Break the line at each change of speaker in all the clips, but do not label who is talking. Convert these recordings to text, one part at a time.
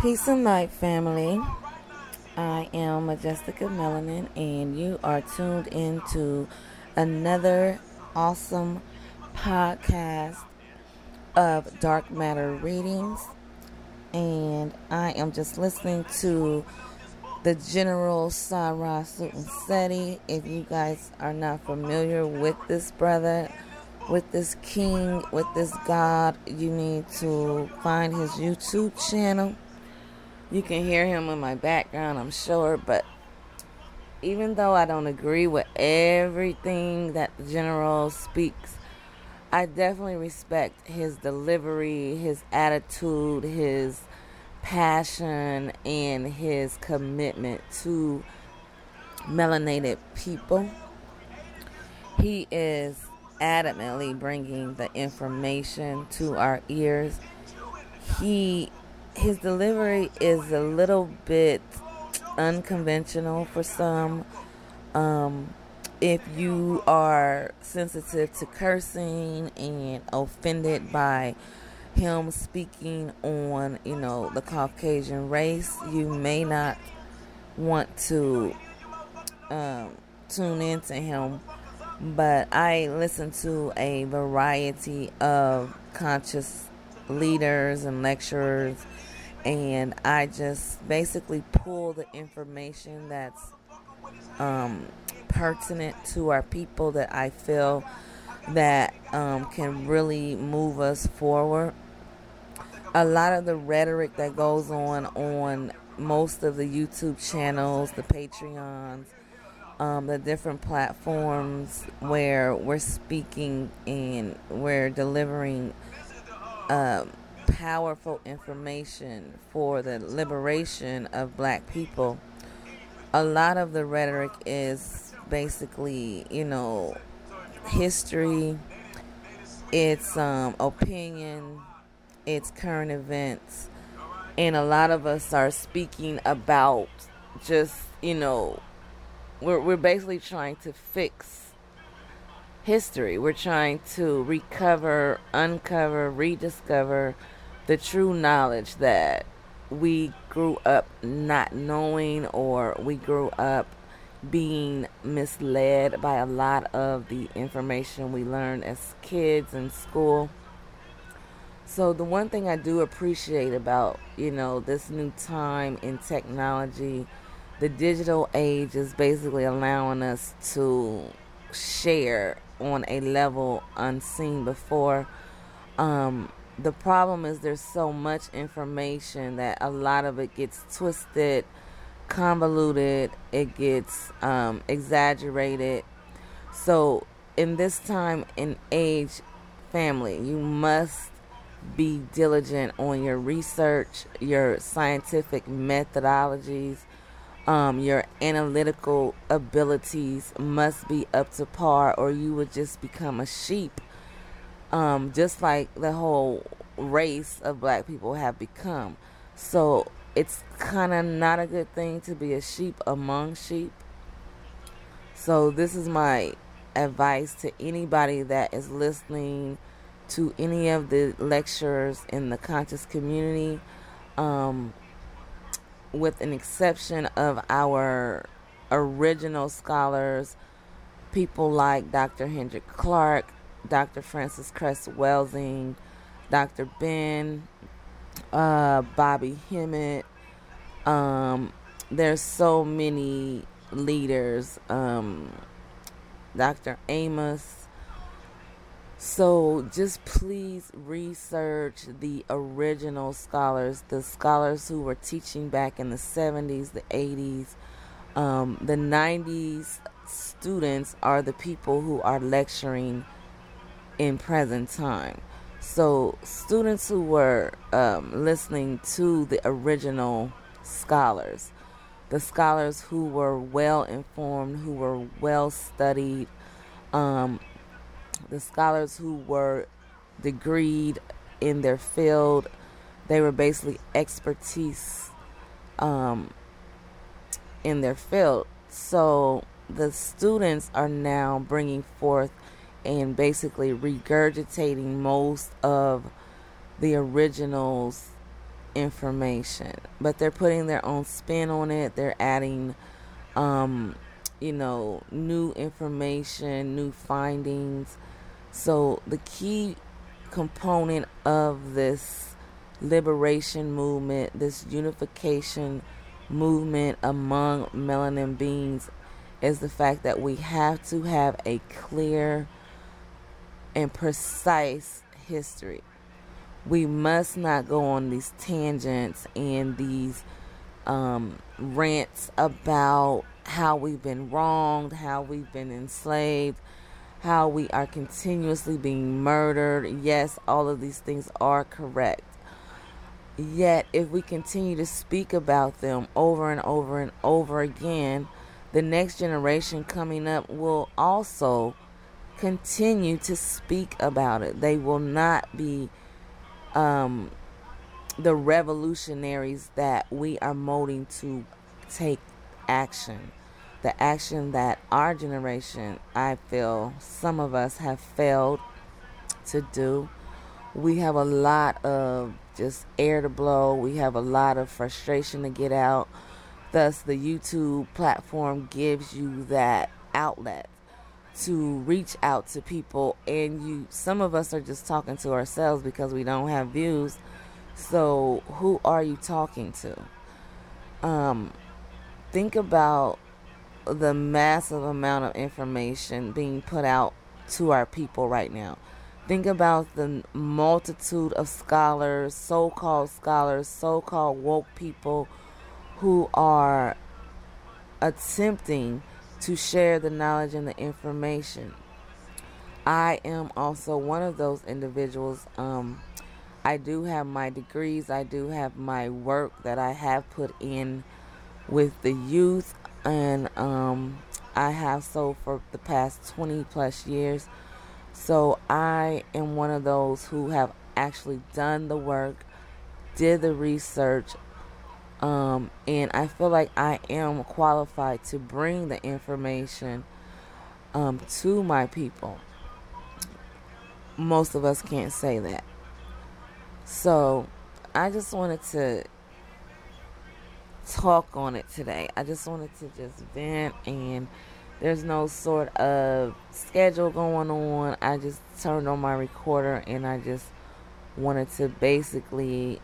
Peace and light, family. I am Majestica Melanin, and you are tuned into another awesome podcast of Dark Matter Readings. And I am just listening to the General Sarah Sutton Seti. If you guys are not familiar with this brother, with this king, with this god, you need to find his YouTube channel you can hear him in my background, I'm sure, but even though I don't agree with everything that the general speaks, I definitely respect his delivery, his attitude, his passion, and his commitment to melanated people. He is adamantly bringing the information to our ears. He his delivery is a little bit unconventional for some. Um, if you are sensitive to cursing and offended by him speaking on, you know, the Caucasian race, you may not want to um, tune into him. But I listen to a variety of conscious leaders and lecturers and I just basically pull the information that's um, pertinent to our people that I feel that um, can really move us forward. A lot of the rhetoric that goes on on most of the YouTube channels, the Patreons, um, the different platforms where we're speaking and we're delivering um, powerful information for the liberation of black people. A lot of the rhetoric is basically, you know, history, it's um, opinion, it's current events, and a lot of us are speaking about just, you know, we're, we're basically trying to fix history. We're trying to recover, uncover, rediscover the true knowledge that we grew up not knowing or we grew up being misled by a lot of the information we learned as kids in school. So the one thing I do appreciate about, you know, this new time in technology, the digital age is basically allowing us to share on a level unseen before. Um, the problem is there's so much information that a lot of it gets twisted, convoluted, it gets um, exaggerated. So, in this time and age, family, you must be diligent on your research, your scientific methodologies, um, your analytical abilities must be up to par, or you would just become a sheep um, just like the whole race of black people have become. So it's kind of not a good thing to be a sheep among sheep. So this is my advice to anybody that is listening to any of the lectures in the conscious community, um, with an exception of our original scholars, people like Dr. Henrik Clarke, Dr. Frances Cress Welsing, Dr. Ben, uh, Bobby Hemmitt. Um, there's so many leaders. Um, Dr. Amos. So just please research the original scholars, the scholars who were teaching back in the 70s, the 80s, um, the 90s. Students are the people who are lecturing in present time. So, students who were um, listening to the original scholars, the scholars who were well informed, who were well studied, um, the scholars who were degreed in their field, they were basically expertise um, in their field. So, the students are now bringing forth and basically regurgitating most of the original's information. But they're putting their own spin on it. They're adding um you know new information new findings. So the key component of this liberation movement this unification movement among melanin beings is the fact that we have to have a clear and precise history. We must not go on these tangents and these um, rants about how we've been wronged, how we've been enslaved, how we are continuously being murdered. Yes, all of these things are correct. Yet, if we continue to speak about them over and over and over again, the next generation coming up will also continue to speak about it. They will not be um, the revolutionaries that we are molding to take action. The action that our generation, I feel, some of us have failed to do. We have a lot of just air to blow. We have a lot of frustration to get out. Thus, the YouTube platform gives you that outlet to reach out to people and you some of us are just talking to ourselves because we don't have views. So who are you talking to? Um think about the massive amount of information being put out to our people right now. Think about the multitude of scholars so-called scholars so-called woke people who are attempting to share the knowledge and the information. I am also one of those individuals. Um, I do have my degrees, I do have my work that I have put in with the youth, and um, I have so for the past 20 plus years. So I am one of those who have actually done the work, did the research, um, and I feel like I am qualified to bring the information um, to my people. Most of us can't say that. So I just wanted to talk on it today. I just wanted to just vent and there's no sort of schedule going on. I just turned on my recorder and I just wanted to basically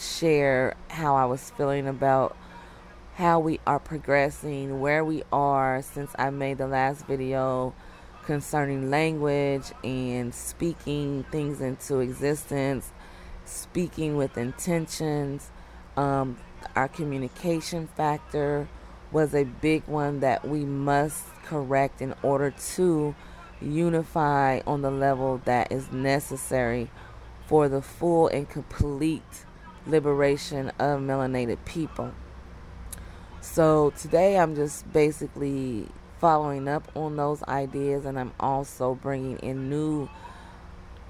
share how I was feeling about how we are progressing, where we are since I made the last video concerning language and speaking things into existence, speaking with intentions. Um, our communication factor was a big one that we must correct in order to unify on the level that is necessary for the full and complete liberation of melanated people. So today I'm just basically following up on those ideas and I'm also bringing in new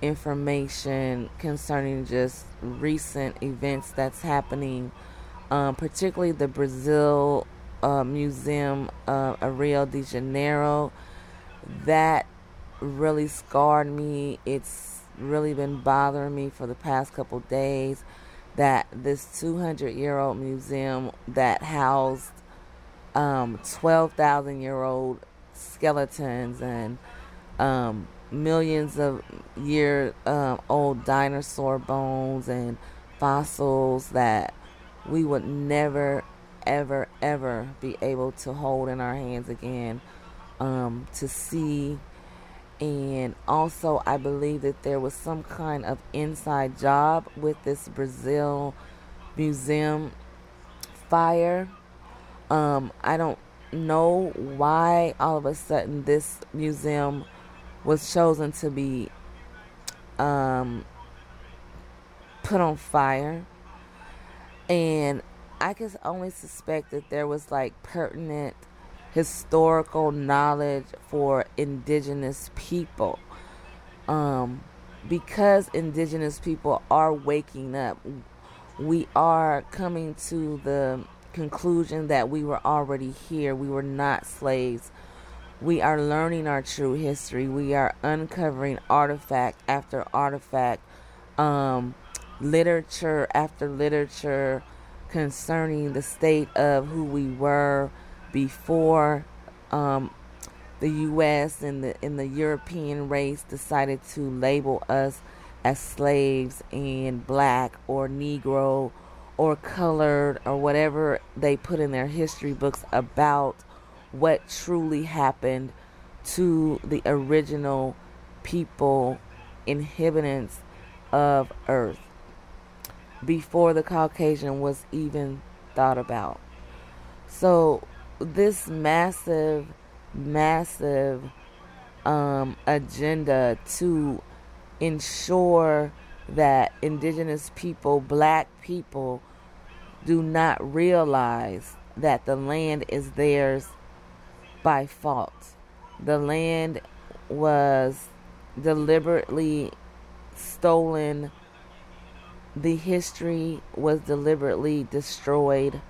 information concerning just recent events that's happening, um, particularly the Brazil uh, Museum uh, of Rio de Janeiro. That really scarred me. It's really been bothering me for the past couple days that this 200 year old museum that housed um, 12,000 year old skeletons and um, millions of year um, old dinosaur bones and fossils that we would never, ever, ever be able to hold in our hands again um, to see And also, I believe that there was some kind of inside job with this Brazil museum fire. Um, I don't know why all of a sudden this museum was chosen to be um, put on fire. And I can only suspect that there was like pertinent historical knowledge for indigenous people. Um, because indigenous people are waking up, we are coming to the conclusion that we were already here. We were not slaves. We are learning our true history. We are uncovering artifact after artifact, um, literature after literature concerning the state of who we were before um, the U.S. and the and the European race decided to label us as slaves and black or Negro or colored or whatever they put in their history books about what truly happened to the original people inhabitants of Earth before the Caucasian was even thought about. So this massive, massive um, agenda to ensure that indigenous people, black people, do not realize that the land is theirs by fault. The land was deliberately stolen, the history was deliberately destroyed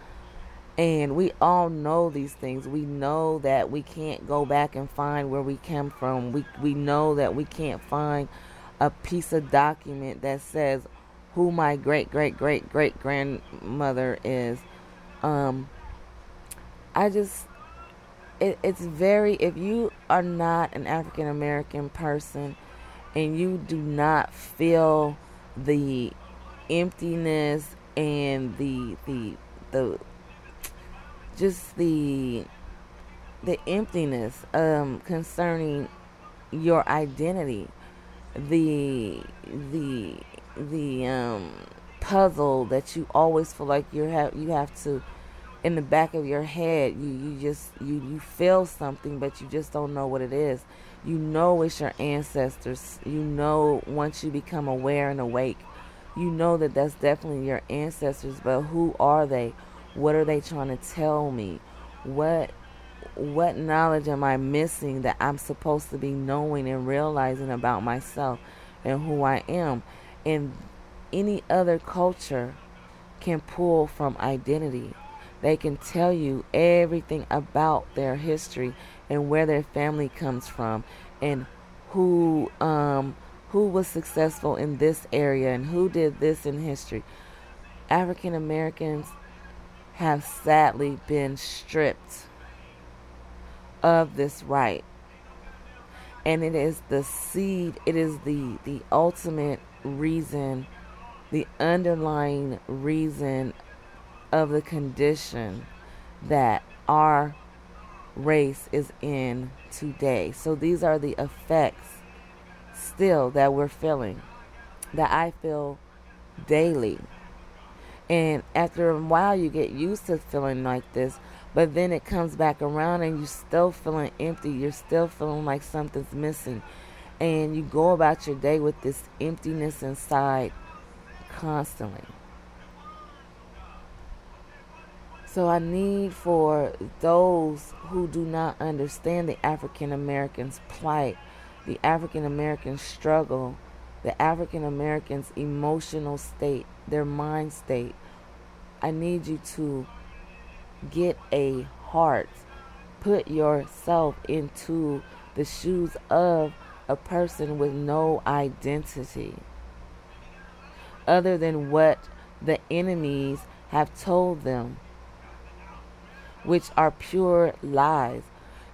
and we all know these things. We know that we can't go back and find where we came from. We we know that we can't find a piece of document that says who my great great great great grandmother is. Um I just it, it's very if you are not an African American person and you do not feel the emptiness and the the the just the the emptiness um, concerning your identity, the the the um, puzzle that you always feel like you have you have to in the back of your head you you just you you feel something but you just don't know what it is. You know it's your ancestors. You know once you become aware and awake you know that that's definitely your ancestors but who are they what are they trying to tell me? What what knowledge am I missing that I'm supposed to be knowing and realizing about myself and who I am? And any other culture can pull from identity. They can tell you everything about their history and where their family comes from and who um, who was successful in this area and who did this in history. African Americans have sadly been stripped of this right. And it is the seed, it is the, the ultimate reason, the underlying reason of the condition that our race is in today. So these are the effects still that we're feeling, that I feel daily. And after a while, you get used to feeling like this. But then it comes back around and you're still feeling empty. You're still feeling like something's missing. And you go about your day with this emptiness inside constantly. So I need for those who do not understand the African Americans' plight, the African American struggle, the African Americans' emotional state, their mind state, I need you to get a heart. Put yourself into the shoes of a person with no identity other than what the enemies have told them, which are pure lies.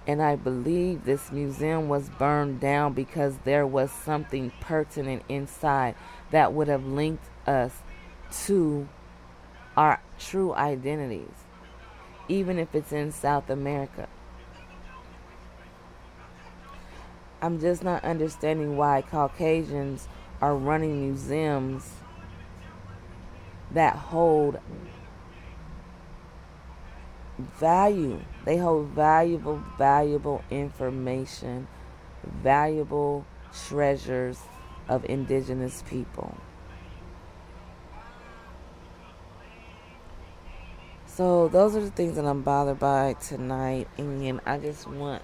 And I believe this museum was burned down because there was something pertinent inside that would have linked us to our true identities, even if it's in South America. I'm just not understanding why Caucasians are running museums that hold value. They hold valuable, valuable information, valuable treasures of indigenous people. So those are the things that I'm bothered by tonight, and I just want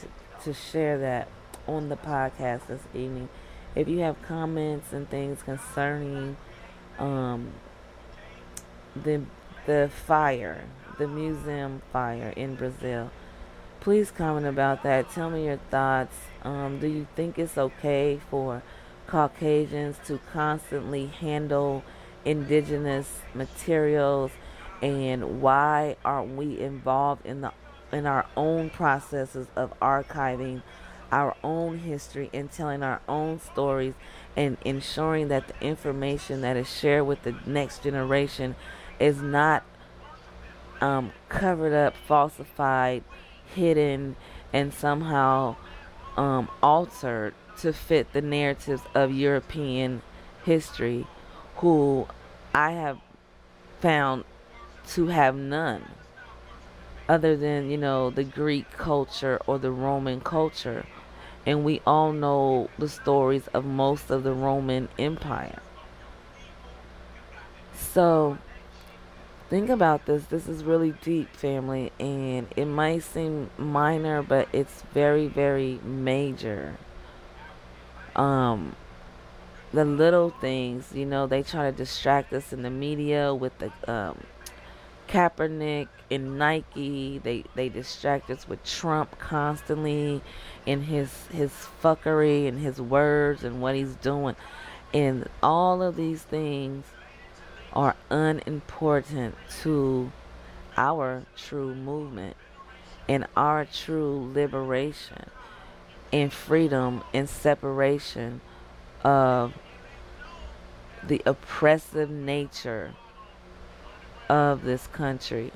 to, to share that on the podcast this evening. If you have comments and things concerning um, the the fire, the museum fire in Brazil, please comment about that. Tell me your thoughts. Um, do you think it's okay for Caucasians to constantly handle indigenous materials? and why aren't we involved in the in our own processes of archiving our own history and telling our own stories and ensuring that the information that is shared with the next generation is not um, covered up, falsified, hidden, and somehow um, altered to fit the narratives of European history, who I have found to have none other than, you know, the Greek culture or the Roman culture. And we all know the stories of most of the Roman Empire. So, think about this. This is really deep, family, and it might seem minor, but it's very, very major. Um, the little things, you know, they try to distract us in the media with the um, Kaepernick and Nike. They they distract us with Trump constantly in his his fuckery and his words and what he's doing. And all of these things are unimportant to our true movement and our true liberation and freedom and separation of the oppressive nature of this country.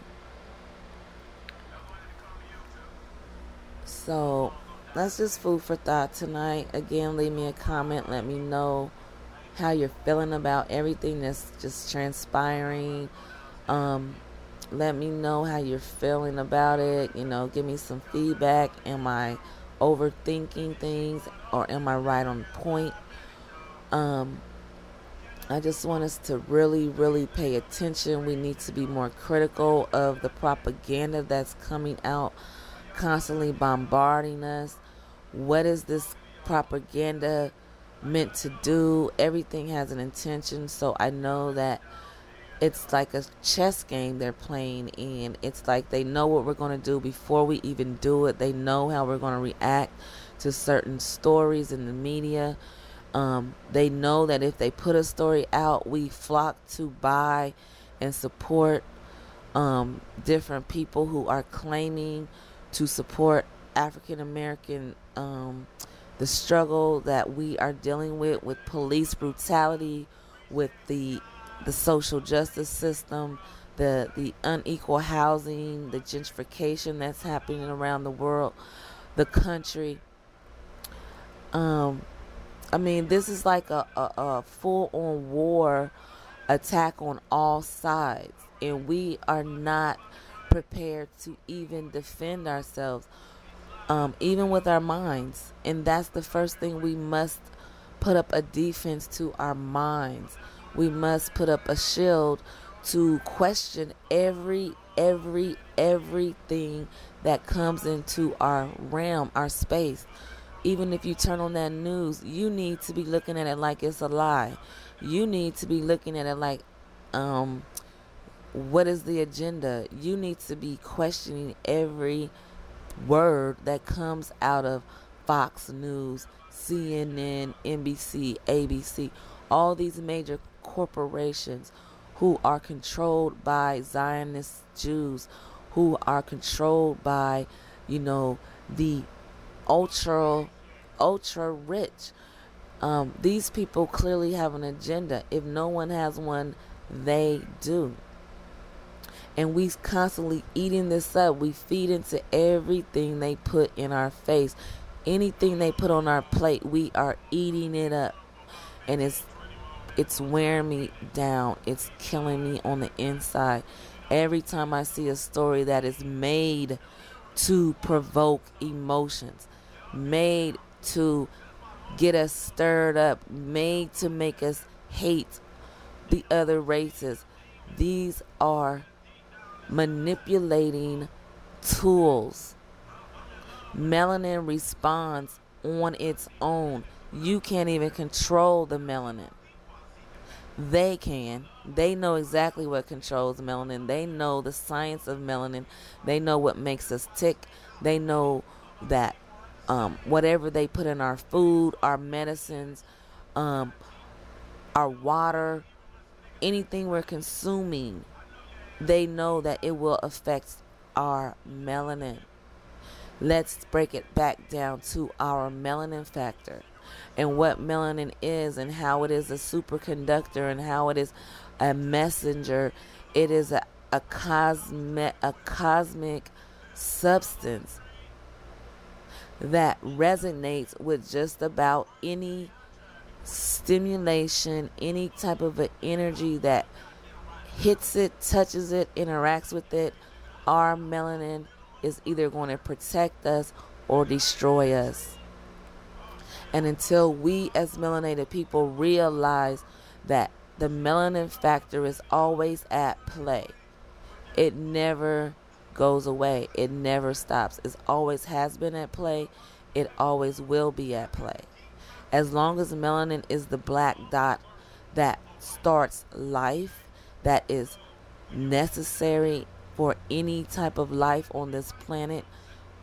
So that's just food for thought tonight. Again, leave me a comment. Let me know how you're feeling about everything that's just transpiring. Um, let me know how you're feeling about it. You know, give me some feedback. Am I overthinking things or am I right on point? Um, I just want us to really, really pay attention. We need to be more critical of the propaganda that's coming out, constantly bombarding us. What is this propaganda meant to do? Everything has an intention, so I know that it's like a chess game they're playing and it's like they know what we're going to do before we even do it. They know how we're going to react to certain stories in the media um, they know that if they put a story out, we flock to buy and support um, different people who are claiming to support African American, um, the struggle that we are dealing with with police brutality, with the the social justice system, the the unequal housing, the gentrification that's happening around the world, the country. Um, I mean, this is like a, a, a full on war attack on all sides, and we are not prepared to even defend ourselves, um, even with our minds. And that's the first thing we must put up a defense to our minds. We must put up a shield to question every, every, everything that comes into our realm, our space even if you turn on that news, you need to be looking at it like it's a lie. You need to be looking at it like, um, what is the agenda? You need to be questioning every word that comes out of Fox News, CNN, NBC, ABC, all these major corporations who are controlled by Zionist Jews, who are controlled by, you know, the ultra ultra rich. Um, these people clearly have an agenda. If no one has one, they do. And we constantly eating this up. We feed into everything they put in our face. anything they put on our plate, we are eating it up. And it's it's wearing me down. It's killing me on the inside. Every time I see a story that is made to provoke emotions, made to get us stirred up, made to make us hate the other races. These are manipulating tools. Melanin responds on its own. You can't even control the melanin. They can. They know exactly what controls melanin. They know the science of melanin. They know what makes us tick. They know that um, whatever they put in our food, our medicines, um, our water, anything we're consuming, they know that it will affect our melanin. Let's break it back down to our melanin factor and what melanin is and how it is a superconductor and how it is a messenger. It is a, a cosmic a cosmic substance that resonates with just about any stimulation, any type of an energy that hits it, touches it, interacts with it. Our melanin is either going to protect us or destroy us. And until we as melanated people realize that the melanin factor is always at play, it never goes away. It never stops. It always has been at play. It always will be at play. As long as melanin is the black dot that starts life, that is necessary for any type of life on this planet,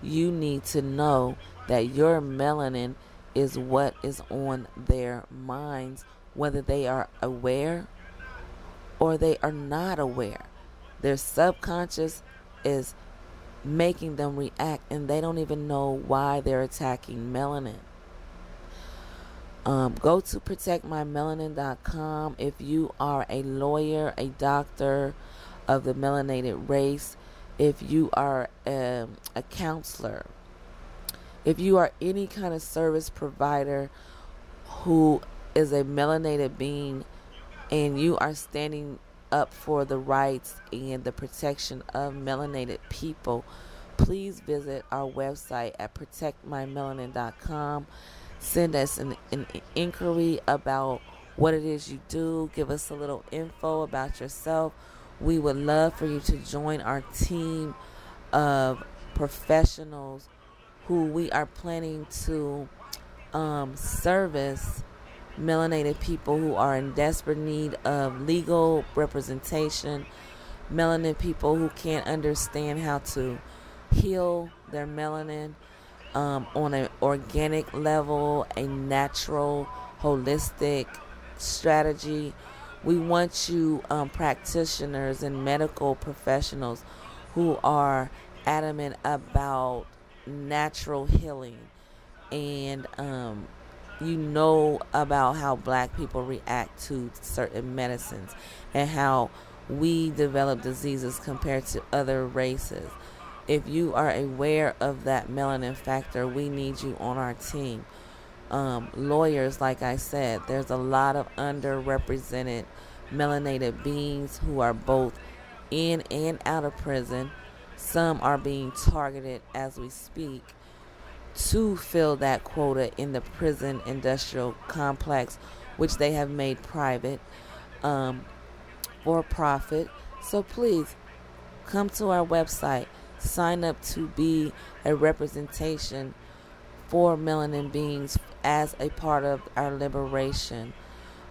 you need to know that your melanin is what is on their minds, whether they are aware or they are not aware. Their subconscious is making them react, and they don't even know why they're attacking melanin. Um, go to protectmymelanin.com if you are a lawyer, a doctor of the melanated race, if you are um, a counselor, if you are any kind of service provider who is a melanated being and you are standing up for the rights and the protection of melanated people, please visit our website at protectmymelanin.com. Send us an, an inquiry about what it is you do. Give us a little info about yourself. We would love for you to join our team of professionals who we are planning to um, service melanated people who are in desperate need of legal representation, melanin people who can't understand how to heal their melanin um, on an organic level, a natural, holistic strategy. We want you, um, practitioners and medical professionals, who are adamant about natural healing and um, you know about how black people react to certain medicines and how we develop diseases compared to other races. If you are aware of that melanin factor, we need you on our team. Um, lawyers, like I said, there's a lot of underrepresented melanated beings who are both in and out of prison. Some are being targeted as we speak to fill that quota in the prison industrial complex, which they have made private um, for profit. So please come to our website, sign up to be a representation for melanin beings as a part of our liberation,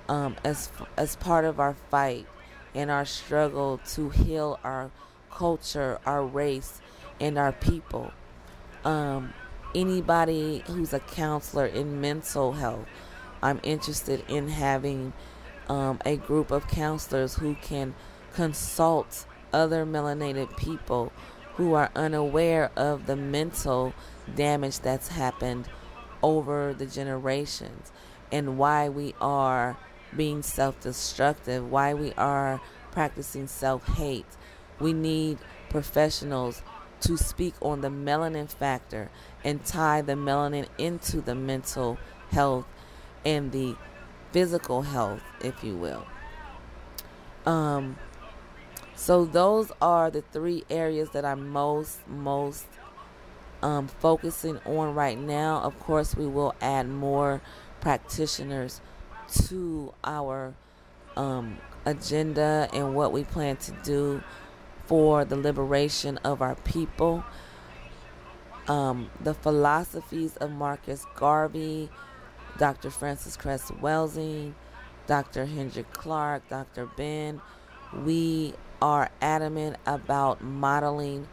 um, as as part of our fight and our struggle to heal our culture, our race, and our people. Um, anybody who's a counselor in mental health. I'm interested in having um, a group of counselors who can consult other melanated people who are unaware of the mental damage that's happened over the generations and why we are being self destructive, why we are practicing self hate. We need professionals to speak on the melanin factor and tie the melanin into the mental health and the physical health, if you will. Um, so those are the three areas that I'm most most um, focusing on right now. Of course, we will add more practitioners to our um, agenda and what we plan to do for the liberation of our people. Um, the philosophies of Marcus Garvey, Dr. Frances Cress Welsing, Dr. Henrik Clarke, Dr. Ben, we are adamant about modeling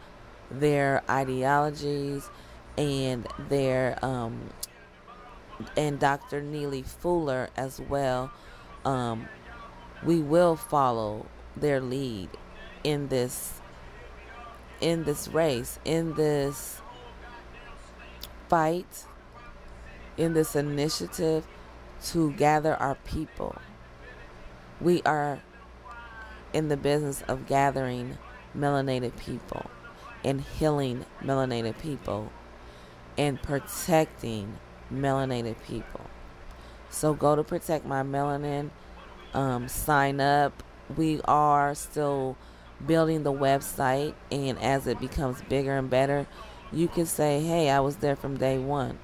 their ideologies and their um, and Dr. Neely Fuller as well. Um, we will follow their lead in this in this race, in this fight, in this initiative to gather our people. We are in the business of gathering melanated people and healing melanated people and protecting melanated people. So go to protect my melanin, um, sign up. We are still building the website, and as it becomes bigger and better, you can say, Hey, I was there from day one.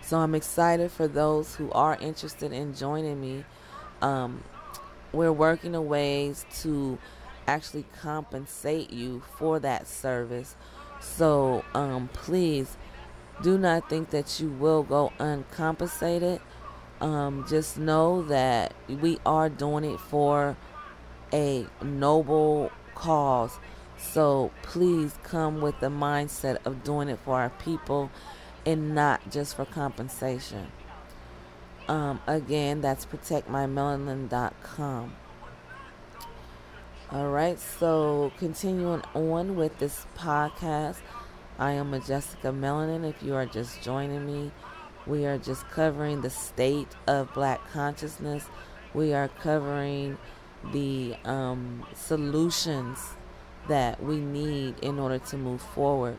So I'm excited for those who are interested in joining me. Um, we're working on ways to actually compensate you for that service. So um, please do not think that you will go uncompensated. Um, just know that we are doing it for a noble cause. So please come with the mindset of doing it for our people and not just for compensation. Um, again, that's protectmymelanin.com. All right, so continuing on with this podcast, I am Majestica Melanin. If you are just joining me, we are just covering the state of black consciousness. We are covering the um, solutions that we need in order to move forward.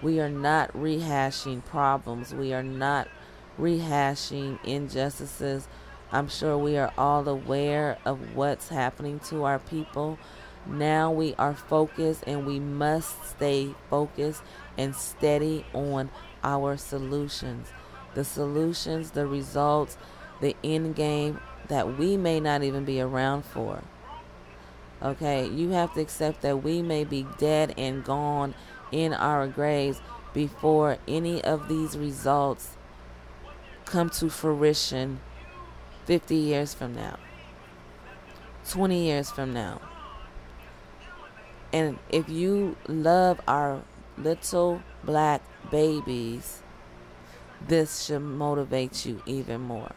We are not rehashing problems. We are not rehashing injustices. I'm sure we are all aware of what's happening to our people. Now we are focused and we must stay focused and steady on our solutions. The solutions, the results, the end game that we may not even be around for. Okay, you have to accept that we may be dead and gone in our graves before any of these results come to fruition 50 years from now, 20 years from now. And if you love our little black babies, this should motivate you even more.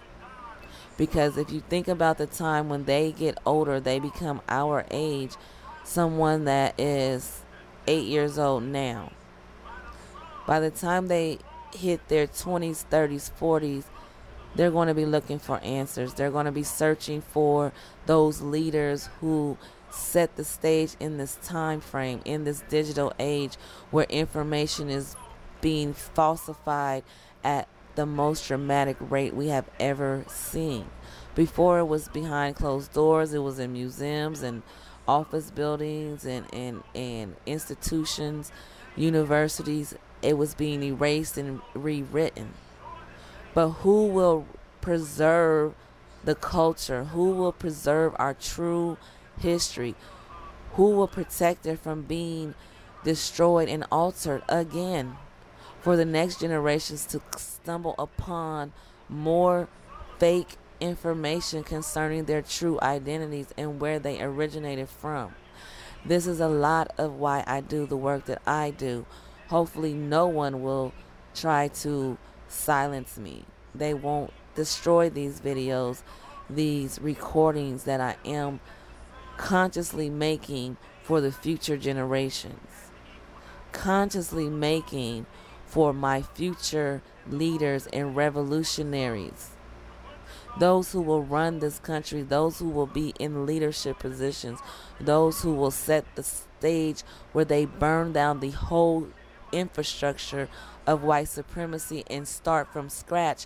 Because if you think about the time when they get older, they become our age, someone that is eight years old now. By the time they hit their 20s, 30s, 40s, they're going to be looking for answers. They're going to be searching for those leaders who set the stage in this time frame, in this digital age where information is being falsified at the most dramatic rate we have ever seen. Before it was behind closed doors, it was in museums and office buildings and, and, and institutions, universities. It was being erased and rewritten. But who will preserve the culture? Who will preserve our true history? Who will protect it from being destroyed and altered again? For the next generations to stumble upon more fake information concerning their true identities and where they originated from. This is a lot of why I do the work that I do. Hopefully, no one will try to silence me. They won't destroy these videos, these recordings that I am consciously making for the future generations. Consciously making for my future leaders and revolutionaries. Those who will run this country, those who will be in leadership positions, those who will set the stage where they burn down the whole infrastructure of white supremacy and start from scratch,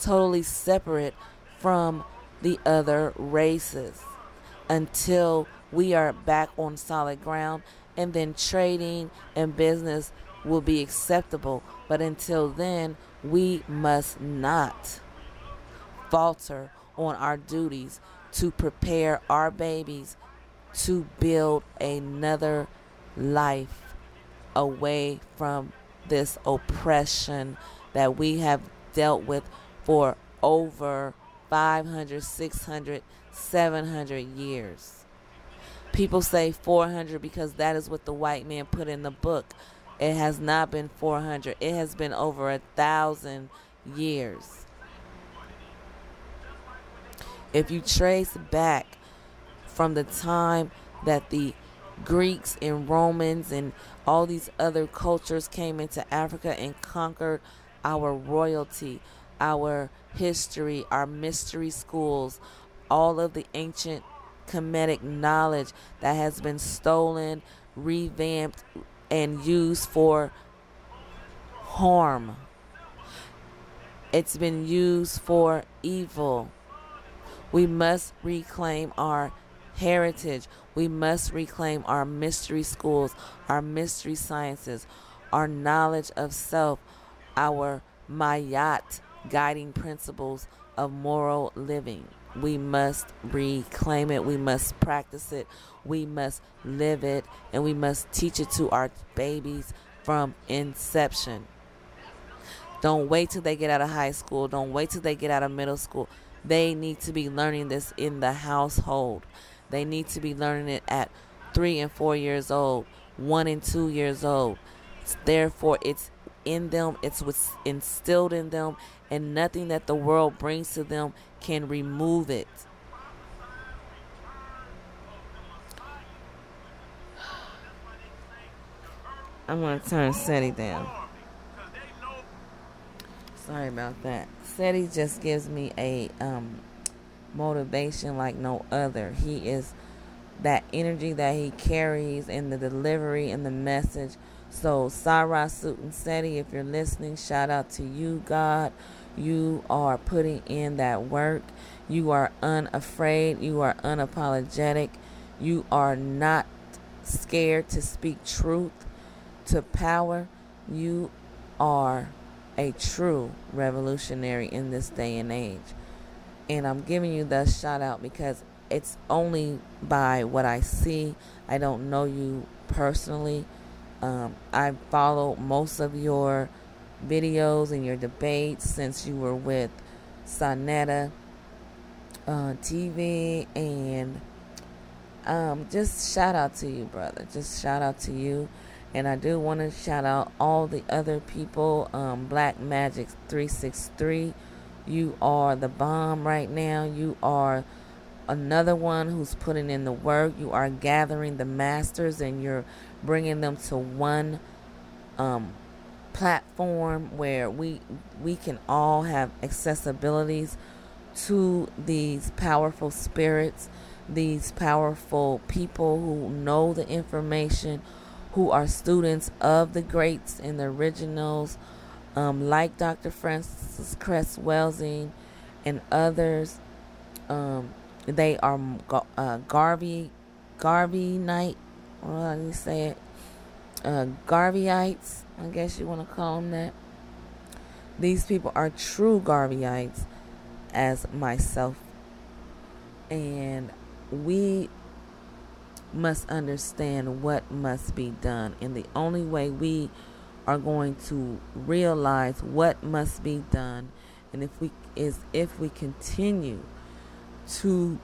totally separate from the other races until we are back on solid ground and then trading and business will be acceptable. But until then, we must not falter on our duties to prepare our babies to build another life away from this oppression that we have dealt with for over 500, 600, 700 years. People say 400 because that is what the white man put in the book. It has not been 400, it has been over a thousand years. If you trace back from the time that the Greeks and Romans and all these other cultures came into Africa and conquered our royalty, our history, our mystery schools, all of the ancient Kemetic knowledge that has been stolen, revamped, and used for harm. It's been used for evil. We must reclaim our heritage. We must reclaim our mystery schools, our mystery sciences, our knowledge of self, our Ma'at guiding principles of moral living. We must reclaim it. We must practice it. We must live it. And we must teach it to our babies from inception. Don't wait till they get out of high school. Don't wait till they get out of middle school. They need to be learning this in the household. They need to be learning it at three and four years old, one and two years old. Therefore, it's in them, it's what's instilled in them, and nothing that the world brings to them can remove it. I'm going to turn SETI down. Sorry about that. SETI just gives me a um, motivation like no other. He is that energy that he carries in the delivery and the message. So, Sara Suten Seti, if you're listening, shout out to you, God. You are putting in that work. You are unafraid. You are unapologetic. You are not scared to speak truth to power. You are a true revolutionary in this day and age. And I'm giving you the shout out because it's only by what I see. I don't know you personally. Um, I follow most of your videos and your debates since you were with Sa Neter uh, TV. And um, just shout out to you, brother. Just shout out to you. And I do want to shout out all the other people. Um, Black Magic 363. You are the bomb right now. You are another one who's putting in the work. You are gathering the masters and you're bringing them to one um, platform where we we can all have accessibilities to these powerful spirits, these powerful people who know the information, who are students of the greats and the originals, um, like Dr. Frances Cress Welsing and others. Um, they are uh, Garvey, Garvey Knight, how do you say it? Uh, Garveyites, I guess you want to call them that. These people are true Garveyites, as myself. And we must understand what must be done. And the only way we are going to realize what must be done and if we is if we continue to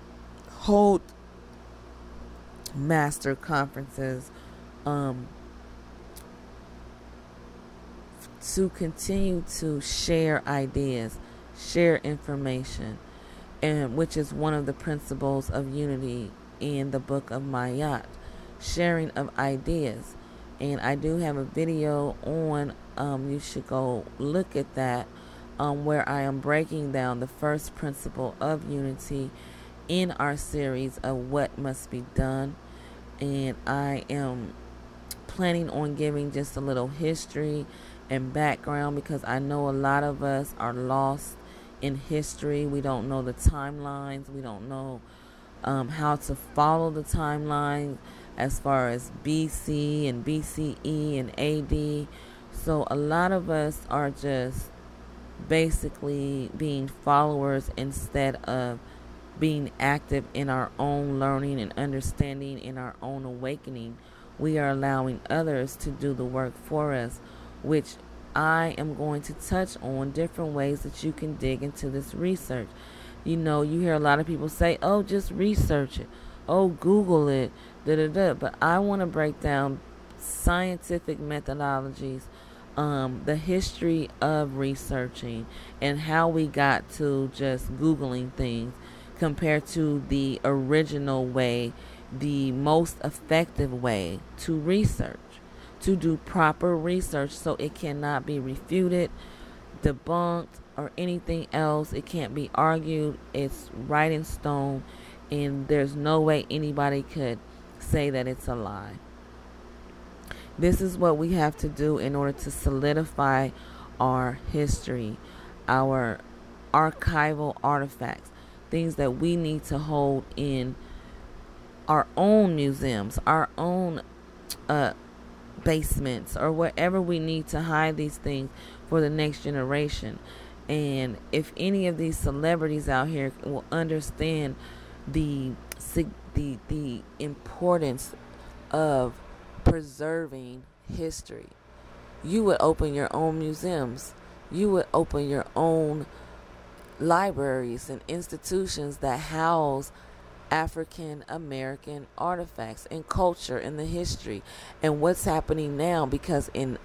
hold master conferences um, to continue to share ideas, share information, and which is one of the principles of unity in the book of Ma'at, sharing of ideas. And I do have a video on, um, you should go look at that, um, where I am breaking down the first principle of unity in our series of what must be done. and I am planning on giving just a little history and background because I know a lot of us are lost in history. We don't know the timelines. We don't know um, how to follow the timeline as far as BC and BCE and AD. So a lot of us are just basically being followers instead of being active in our own learning and understanding in our own awakening. We are allowing others to do the work for us, which I am going to touch on different ways that you can dig into this research. You know, you hear a lot of people say, oh, just research it, oh, Google it, da da da. But I want to break down scientific methodologies, um, the history of researching, and how we got to just Googling things compared to the original way, the most effective way to research, to do proper research so it cannot be refuted, debunked, or anything else. It can't be argued. It's right in stone, and there's no way anybody could say that it's a lie. This is what we have to do in order to solidify our history, our archival artifacts, things that we need to hold in our own museums, our own uh, basements, or wherever we need to hide these things for the next generation. And if any of these celebrities out here will understand the the the importance of preserving history, you would open your own museums. You would open your own libraries and institutions that house African American artifacts and culture and the history and what's happening now because in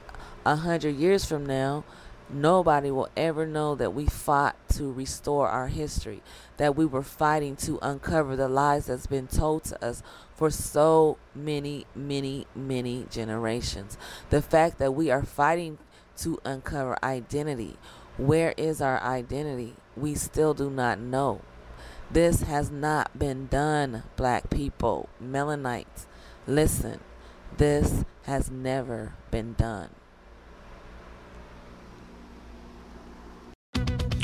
a hundred years from now Nobody will ever know that we fought to restore our history, that we were fighting to uncover the lies that's been told to us for so many, many, many generations. The fact that we are fighting to uncover identity. Where is our identity? We still do not know. This has not been done, black people, Melanites. Listen, this has never been done.